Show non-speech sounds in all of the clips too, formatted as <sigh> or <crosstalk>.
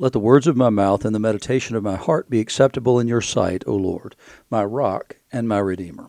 Let the words of my mouth and the meditation of my heart be acceptable in your sight, O Lord, my rock and my redeemer.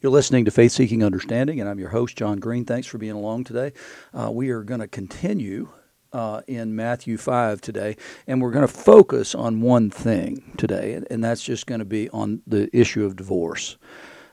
You're listening to Faith Seeking Understanding, and I'm your host, John Green. Thanks for being along today. Uh, we are going to continue uh, in Matthew 5 today, and we're going to focus on one thing today, and that's just going to be on the issue of divorce.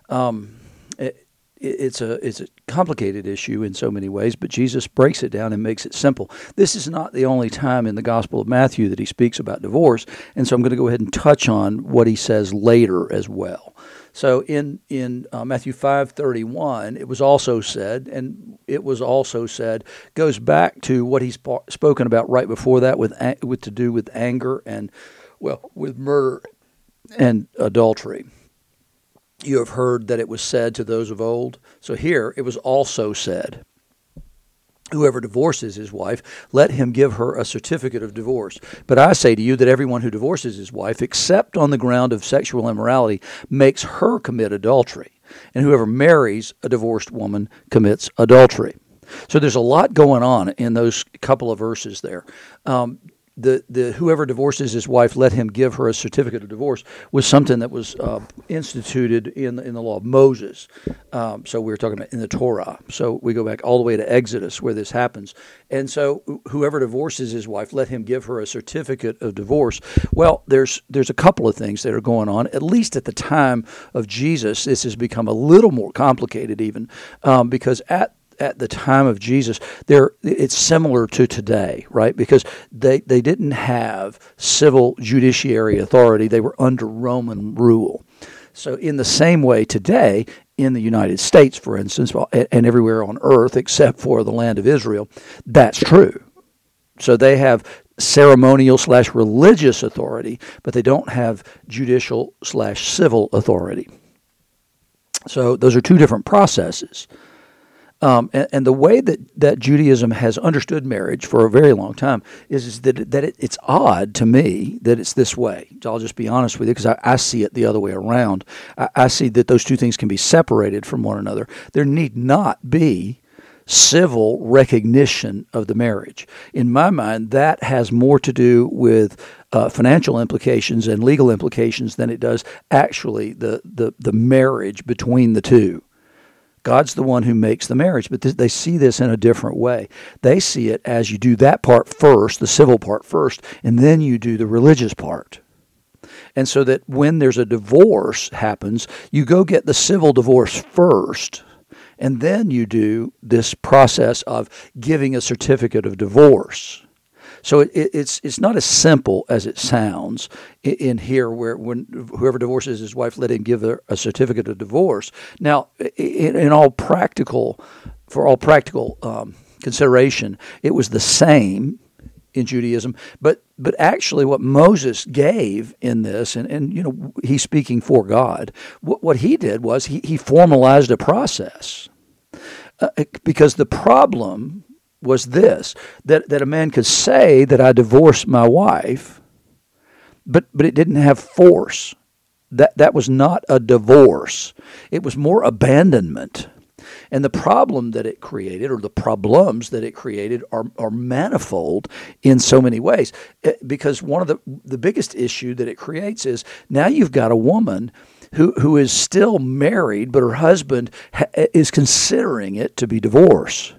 Um, it, it's a it's a complicated issue in so many ways, but Jesus breaks it down and makes it simple. This is not the only time in the Gospel of Matthew that he speaks about divorce, and so I'm going to go ahead and touch on what he says later as well. So in in uh, Matthew five thirty one, it was also said, and it was also said goes back to what he's spoken about right before that with with to do with anger and well with murder and adultery you have heard that it was said to those of old. So here it was also said. Whoever divorces his wife, let him give her a certificate of divorce. But I say to you that everyone who divorces his wife, except on the ground of sexual immorality, makes her commit adultery. And whoever marries a divorced woman commits adultery. So there's a lot going on in those couple of verses there. Um, the, the whoever divorces his wife, let him give her a certificate of divorce was something that was uh, instituted in in the law of Moses. Um, so we are talking about in the Torah. So we go back all the way to Exodus where this happens. And so whoever divorces his wife, let him give her a certificate of divorce. Well, there's there's a couple of things that are going on. At least at the time of Jesus, this has become a little more complicated even um, because at at the time of Jesus, there it's similar to today, right? Because they, they didn't have civil judiciary authority; they were under Roman rule. So, in the same way today, in the United States, for instance, and everywhere on earth except for the land of Israel, that's true. So they have ceremonial slash religious authority, but they don't have judicial slash civil authority. So those are two different processes. Um, and, and, the way that, that Judaism has understood marriage for a very long time is, is that, that it, it's odd to me that it's this way. I'll just be honest with you because I, I, see it the other way around. I, I see that those two things can be separated from one another. There need not be civil recognition of the marriage. In my mind, that has more to do with uh, financial implications and legal implications than it does actually the, the, the marriage between the two. God's the one who makes the marriage, but th- they see this in a different way. They see it as you do that part first, the civil part first, and then you do the religious part. And so that when there's a divorce happens, you go get the civil divorce first, and then you do this process of giving a certificate of divorce. So it, it's it's not as simple as it sounds in, in, here, where when whoever divorces his wife, let him give her a certificate of divorce. Now, in, in all practical, for all practical um, consideration, it was the same in Judaism, but but actually, what Moses gave in this, and, and you know, he's speaking for God. What, what he did was he, he formalized a process. Uh, because the problem was this that, that a man could say that I divorced my wife, but, but it didn't have force. That, that was not a divorce, it was more abandonment. And the problem that it created, or the problems that it created, are, are manifold in so many ways. Eh, because one of the, the biggest issue that it creates is now you've got a woman who, who is still married, but her husband ha- is considering it to be divorce.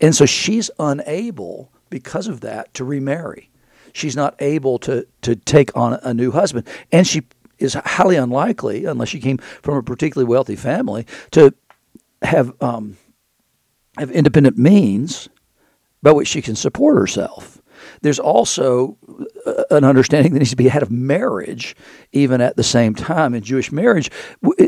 And so she's unable, because of that, to remarry. She's not able to, to take on a new husband. And she is highly unlikely, unless she came from a particularly wealthy family, to have, um, have independent means by which she can support herself. There's also uh, an understanding that needs to be ahead of marriage, even at the same time. In Jewish marriage,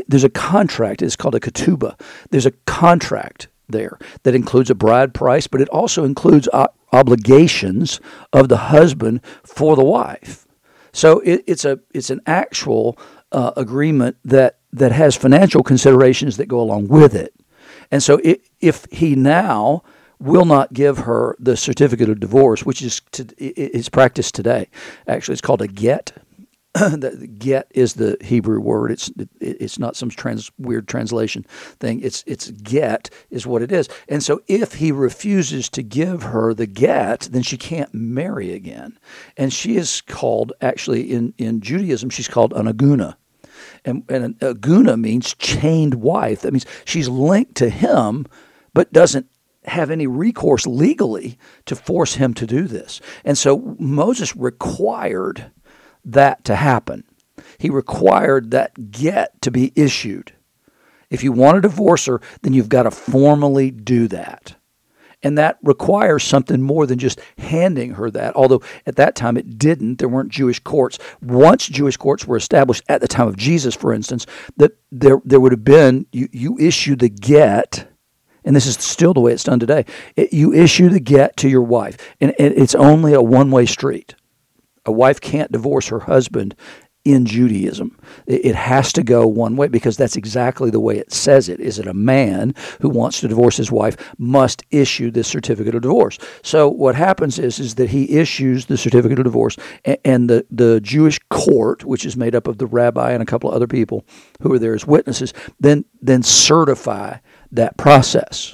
there's a contract. It's called a ketubah. There's a contract there that includes a bride price, but it also includes obligations of the husband for the wife. So it, it's a it's an actual uh, agreement that that has financial considerations that go along with it. And so it, if he now will not give her the certificate of divorce, which is to, is practiced today. Actually, it's called a get. <clears throat> the get is the Hebrew word. It's it, it's not some trans, weird translation thing. It's it's get is what it is. And so if he refuses to give her the get, then she can't marry again. And she is called actually in in Judaism she's called an aguna. And, and an aguna means chained wife. That means she's linked to him, but doesn't have any recourse legally to force him to do this. And so Moses required that to happen. He required that get to be issued. If you want to divorce her, then you've got to formally do that. And that requires something more than just handing her that, although at that time it didn't. There weren't Jewish courts. Once Jewish courts were established, at the time of Jesus, for instance, that there, there would have been, you, you issue the get, and this is still the way it's done today. It, you issue the get to your wife, and, and it's only a one way street. A wife can't divorce her husband in Judaism. It has to go one way because that's exactly the way it says it. Is it a man who wants to divorce his wife must issue this certificate of divorce? So what happens is is that he issues the certificate of divorce, and the the Jewish court, which is made up of the rabbi and a couple of other people who are there as witnesses, then then certify that process.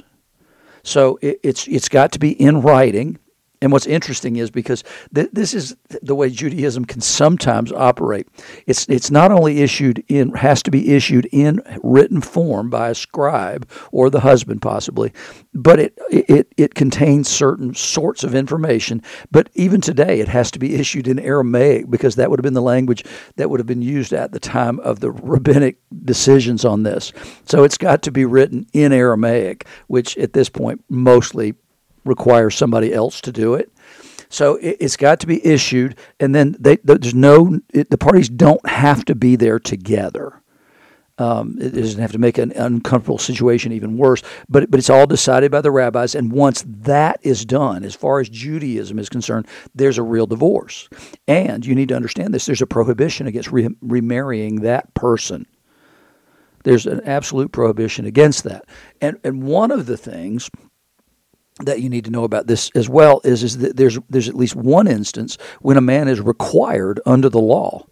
So it, it's it's got to be in writing. And what's interesting is because th- this is the way Judaism can sometimes operate. It's it's not only issued in has to be issued in written form by a scribe or the husband possibly, but it it it contains certain sorts of information. But even today, it has to be issued in Aramaic because that would have been the language that would have been used at the time of the rabbinic decisions on this. So it's got to be written in Aramaic, which at this point mostly require somebody else to do it. So it, has got to be issued, and then they, there's no it, the parties don't have to be there together. Um, it doesn't have to make an uncomfortable situation even worse, but but it's all decided by the rabbis. And once that is done, as far as Judaism is concerned, there's a real divorce. And you need to understand this: there's a prohibition against re- remarrying that person. There's an absolute prohibition against that. And and one of the things that you need to know about this as well is, is that there's there's at least one instance when a man is required under the law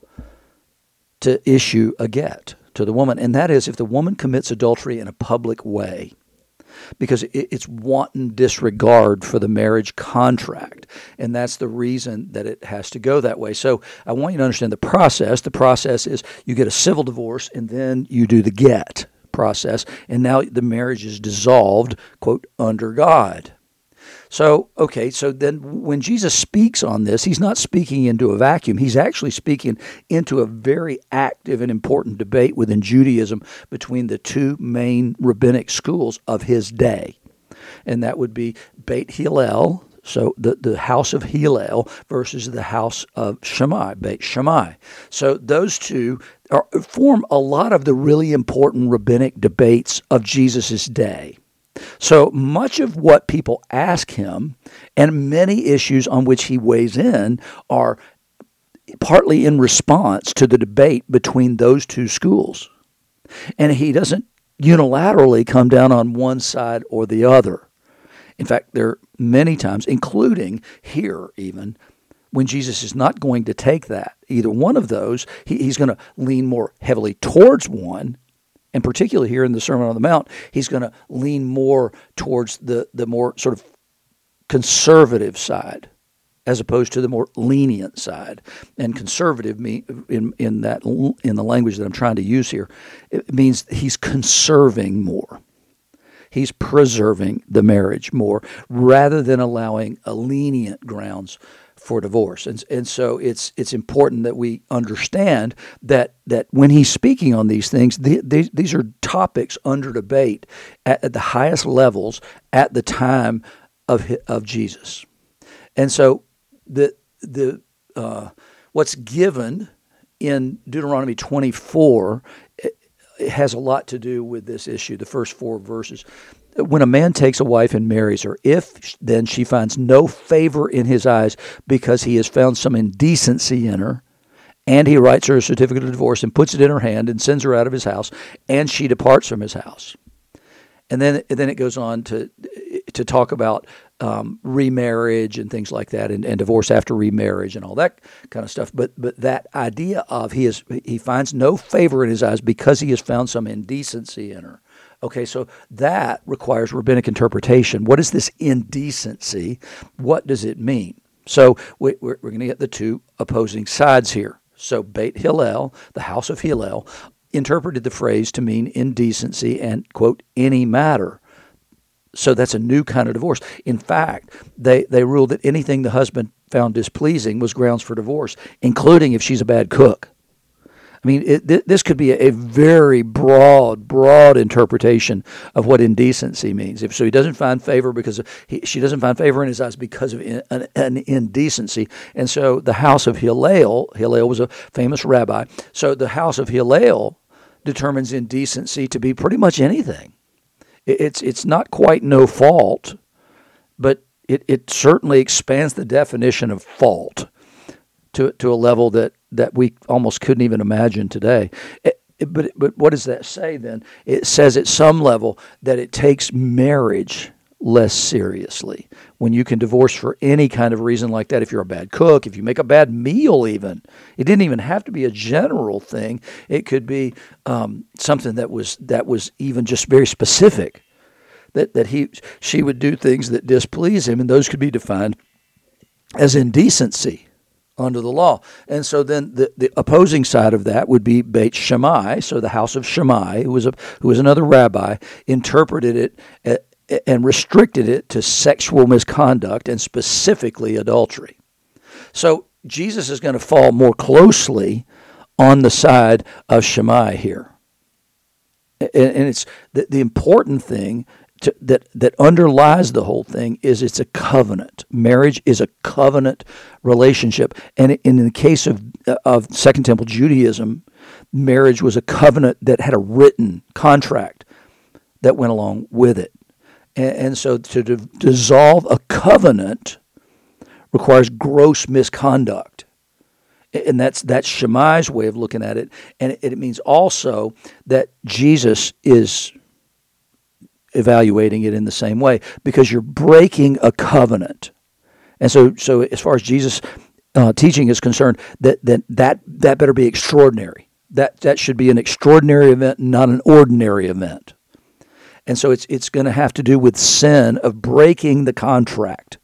to issue a get to the woman, and that is if the woman commits adultery in a public way, because it's wanton disregard for the marriage contract, and that's the reason that it has to go that way. So I want you to understand the process. The process is you get a civil divorce, and then you do the get process, and now the marriage is dissolved, quote, under God. So, okay, so then when Jesus speaks on this, he's not speaking into a vacuum. He's actually speaking into a very active and important debate within Judaism between the two main rabbinic schools of his day. And that would be Beit Hillel, so the, the house of Hillel versus the house of Shammai, Beit Shammai. So those two are, form a lot of the really important rabbinic debates of Jesus' day. So much of what people ask him and many issues on which he weighs in are partly in response to the debate between those two schools. And he doesn't unilaterally come down on one side or the other. In fact, there are many times, including here even, when Jesus is not going to take that, either one of those, he, he's going to lean more heavily towards one, and particularly here in the Sermon on the Mount, he's going to lean more towards the, the more sort of conservative side as opposed to the more lenient side. And conservative in in that in the language that I'm trying to use here, it means he's conserving more he's preserving the marriage more rather than allowing a lenient grounds for divorce. And, and so it's it's important that we understand that that when he's speaking on these things, the, the, these are topics under debate at, at, the highest levels at the time of of Jesus. And so the the uh, what's given in Deuteronomy 24 it has a lot to do with this issue, the first four verses. When a man takes a wife and marries her, if then she finds no favor in his eyes because he has found some indecency in her, and he writes her a certificate of divorce and puts it in her hand and sends her out of his house, and she departs from his house. And then, and then it goes on to to talk about um, remarriage and things like that, and, and divorce after remarriage and all that kind of stuff. But but that idea of he is he finds no favor in his eyes because he has found some indecency in her. Okay, so that requires rabbinic interpretation. What is this indecency? What does it mean? So we, are going to get the two opposing sides here. So Beit Hillel, the house of Hillel, interpreted the phrase to mean indecency and, quote, any matter. So that's a new kind of divorce. In fact, they, they ruled that anything the husband found displeasing was grounds for divorce, including if she's a bad cook. I mean, it, th- this could be a, very broad, broad interpretation of what indecency means. If so, he doesn't find favor because he, she doesn't find favor in his eyes because of in, an, an, indecency. And so, the house of Hillel, Hillel was a famous rabbi. So, the house of Hillel determines indecency to be pretty much anything. It, it's it's not quite no fault, but it, it certainly expands the definition of fault to to a level that that we almost couldn't even imagine today. It, it, but but what does that say then? It says at some level that it takes marriage less seriously. When you can divorce for any kind of reason like that if you're a bad cook if you make a bad meal even it didn't even have to be a general thing. It could be um, something that was that was even just very specific that that he she would do things that displease him and those could be defined as indecency under the law. And so then the, the opposing side of that would be Beit Shammai, so the house of Shammai, who was, a, who was another rabbi, interpreted it uh, and restricted it to sexual misconduct and specifically adultery. So Jesus is going to fall more closely on the side of Shammai here. And it's the, the important thing to, that that underlies the whole thing is it's a covenant. Marriage is a covenant relationship, and in the case of of Second Temple Judaism, marriage was a covenant that had a written contract that went along with it, and, and so to dissolve a covenant requires gross misconduct and that's that's Shammai's way of looking at it, and it, it, means also that Jesus is evaluating it in the same way because you're breaking a covenant. And so, so as far as Jesus' uh, teaching is concerned, that, that that that better be extraordinary. That that should be an extraordinary event, not an ordinary event. And so it's it's going to have to do with sin of breaking the contract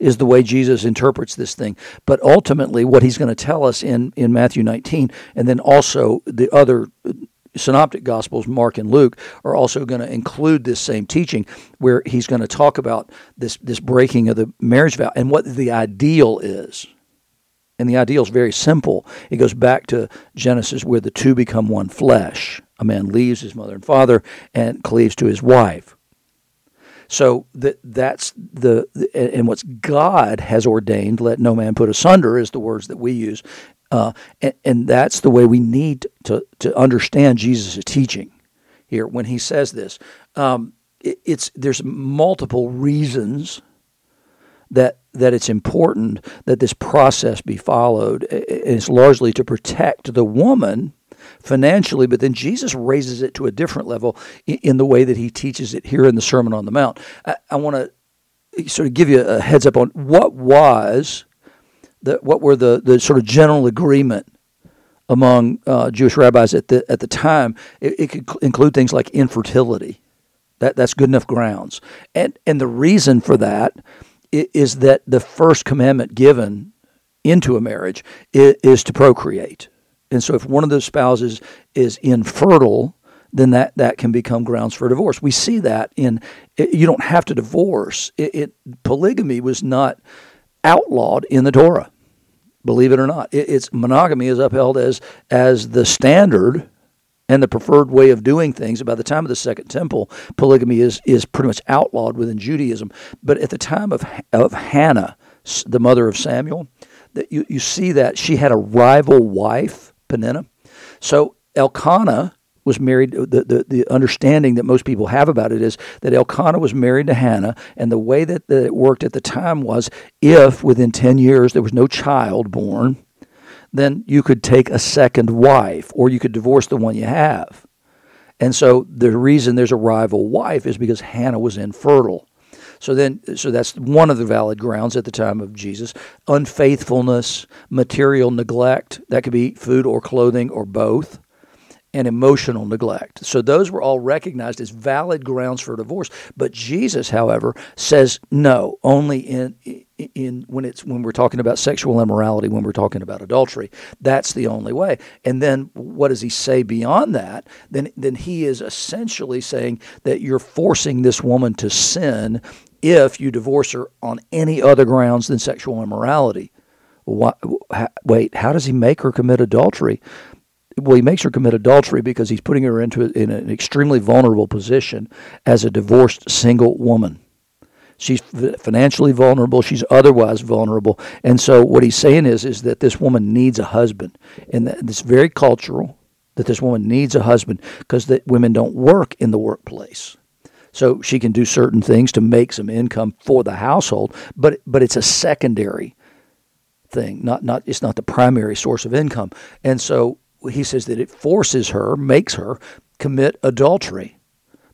is the way Jesus interprets this thing. But ultimately, what he's going to tell us in, in Matthew 19, and then also the other uh, synoptic gospels mark and luke are also going to include this same teaching where he's going to talk about this this breaking of the marriage vow and what the ideal is and the ideal is very simple. It goes back to genesis where the two become one flesh. A man leaves his mother and father and cleaves to his wife. So that that's the and what's God has ordained, let no man put asunder, is the words that we use. Uh, and, and, that's the way we need to, to understand Jesus' teaching here when he says this. Um, it, it's there's multiple reasons that that it's important that this process be followed. It's largely to protect the woman financially, but then Jesus raises it to a different level in, the way that he teaches it here in the Sermon on the Mount. I, I want to sort of give you a heads up on what was the, what were the, the sort of general agreement among uh, Jewish rabbis at the at the time? It, it could include things like infertility. That that's good enough grounds, and and the reason for that is that the first commandment given into a marriage is, to procreate, and so if one of the spouses is infertile, then that, that can become grounds for divorce. We see that in you don't have to divorce. It, it polygamy was not outlawed in the Torah. Believe it or not, it, it's monogamy is upheld as as the standard and the preferred way of doing things. By the time of the Second Temple, polygamy is is pretty much outlawed within Judaism. But at the time of of Hannah, the mother of Samuel, that you, you see that she had a rival wife, Peninnah. So Elkanah was married. The, the, the understanding that most people have about it is that Elkanah was married to Hannah, and the way that, that it worked at the time was if within 10 years there was no child born, then you could take a second wife or you could divorce the one you have. And so the reason there's a rival wife is because Hannah was infertile. So then, so that's one of the valid grounds at the time of Jesus. Unfaithfulness, material neglect, that could be food or clothing or both and emotional neglect. So those were all recognized as valid grounds for divorce. But Jesus, however, says no, only in in when it's when we're talking about sexual immorality, when we're talking about adultery. That's the only way. And then what does he say beyond that? Then then he is essentially saying that you're forcing this woman to sin if you divorce her on any other grounds than sexual immorality. wait, how does he make her commit adultery? Well, he makes her commit adultery because he's putting her into in an extremely vulnerable position as a divorced single woman. She's financially vulnerable. She's otherwise vulnerable, and so what he's saying is is that this woman needs a husband, and it's very cultural that this woman needs a husband because that women don't work in the workplace. So she can do certain things to make some income for the household, but but it's a secondary thing, not not it's not the primary source of income. And so he says that it forces her, makes her commit adultery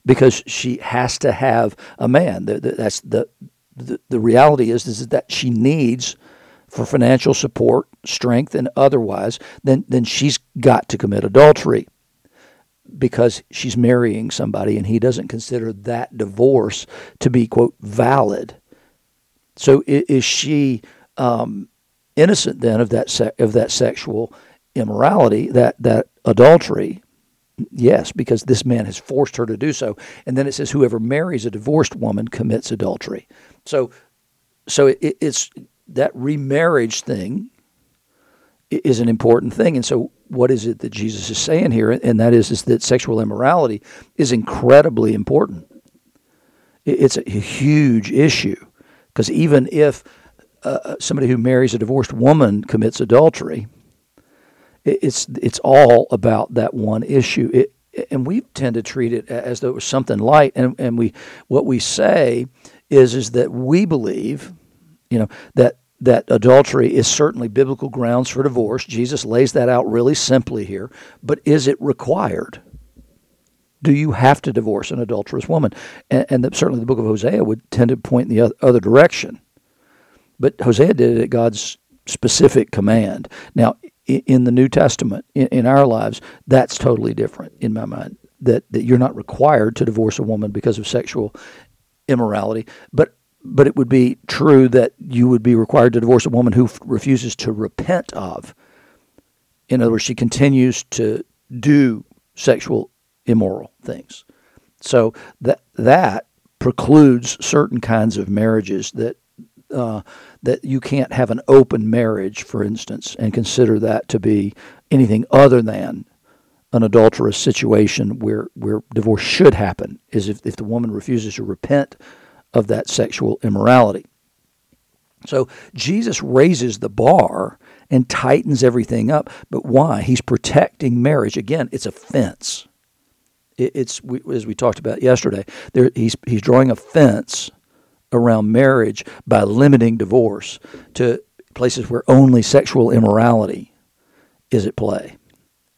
because she has to have a man. That's the the, reality is is that she needs for financial support, strength, and otherwise. Then then she's got to commit adultery because she's marrying somebody, and he doesn't consider that divorce to be quote valid. So is she um, innocent then of that se- of that sexual immorality, that, that adultery, yes, because this man has forced her to do so. And then it says, whoever marries a divorced woman commits adultery. So, so it, it's that remarriage thing is an important thing. And so, what is it that Jesus is saying here? And that is, is that sexual immorality is incredibly important. It's a huge issue because even if uh, somebody who marries a divorced woman commits adultery, it's it's all about that one issue. It, and we tend to treat it as though it was something light. And, and we what we say is is that we believe, you know, that that adultery is certainly biblical grounds for divorce. Jesus lays that out really simply here. But is it required? Do you have to divorce an adulterous woman? And, and the, certainly the book of Hosea would tend to point in the other direction. But Hosea did it at God's specific command. Now, in the New Testament, in, in our lives, that's totally different in my mind. That, that you're not required to divorce a woman because of sexual immorality, but but it would be true that you would be required to divorce a woman who f- refuses to repent of. In other words, she continues to do sexual immoral things. So that that precludes certain kinds of marriages that uh, that you can't have an open marriage, for instance, and consider that to be anything other than an adulterous situation where, where divorce should happen, is if, if the woman refuses to repent of that sexual immorality. So Jesus raises the bar and tightens everything up. But why? He's protecting marriage. Again, it's a fence. it's as we talked about yesterday. There, he's he's drawing a fence around marriage by limiting divorce to places where only sexual immorality is at play.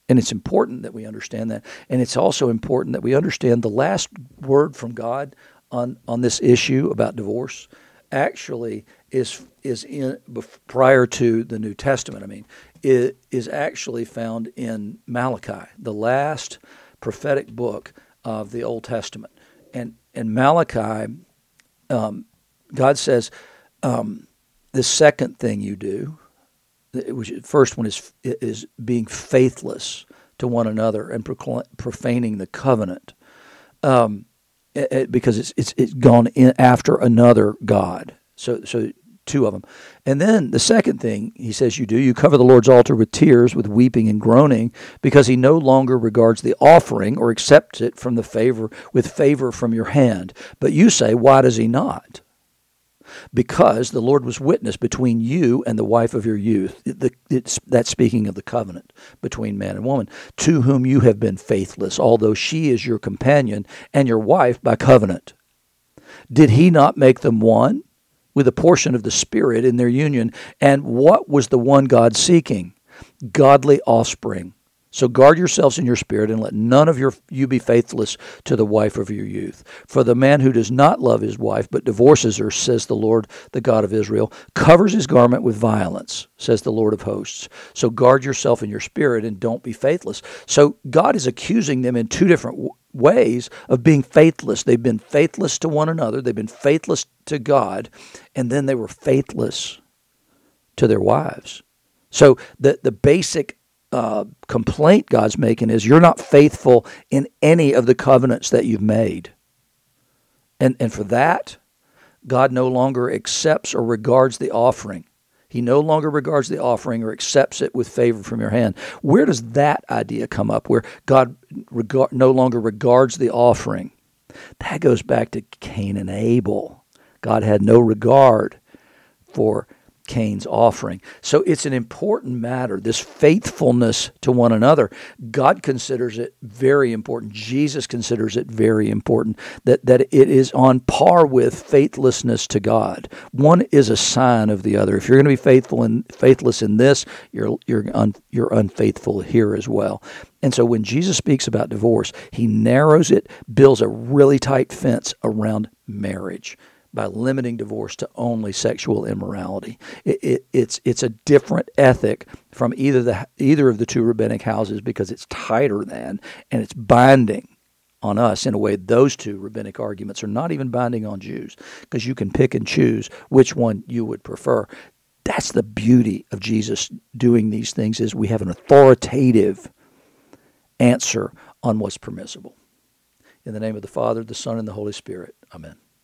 And it's important that we understand that. And it's also important that we understand the last word from God on, on this issue about divorce actually is is in prior to the New Testament. I mean, it is actually found in Malachi, the last prophetic book of the Old Testament. And and Malachi um, God says, um, the second thing you do, which first one is is being faithless to one another and profaning the covenant, um, it, it, because it's it's it's gone in after another god. So so two of them, and then the second thing he says you do, you cover the Lord's altar with tears, with weeping and groaning, because he no longer regards the offering or accepts it from the favor with favor from your hand. But you say, why does he not? Because the Lord was witness between you and the wife of your youth. It's, that's speaking of the covenant between man and woman, to whom you have been faithless, although she is your companion and your wife by covenant. Did he not make them one with a portion of the Spirit in their union? And what was the one God seeking? Godly offspring So guard yourselves in your spirit, and let none of your, you be faithless to the wife of your youth. For the man who does not love his wife, but divorces her, says the Lord, the God of Israel, covers his garment with violence, says the Lord of hosts. So guard yourself in your spirit, and don't be faithless. So God is accusing them in two different ways of being faithless. They've been faithless to one another, they've been faithless to God, and then they were faithless to their wives. So the, the basic uh, complaint God's making is you're not faithful in any of the covenants that you've made. And, and for that, God no longer accepts or regards the offering. He no longer regards the offering or accepts it with favor from your hand. Where does that idea come up, where God regard, no longer regards the offering? That goes back to Cain and Abel. God had no regard for Cain's offering. So it's an important matter, this faithfulness to one another. God considers it very important. Jesus considers it very important that, that it is on par with faithlessness to God. One is a sign of the other. If you're going to be faithful and faithless in this, you're you're un, you're unfaithful here as well. And so when Jesus speaks about divorce, he narrows it, builds a really tight fence around marriage by limiting divorce to only sexual immorality. It, it, it's it's a different ethic from either the either of the two rabbinic houses because it's tighter than and it's binding on us in a way those two rabbinic arguments are not even binding on Jews because you can pick and choose which one you would prefer. That's the beauty of Jesus doing these things is we have an authoritative answer on what's permissible. In the name of the Father, the Son, and the Holy Spirit. Amen.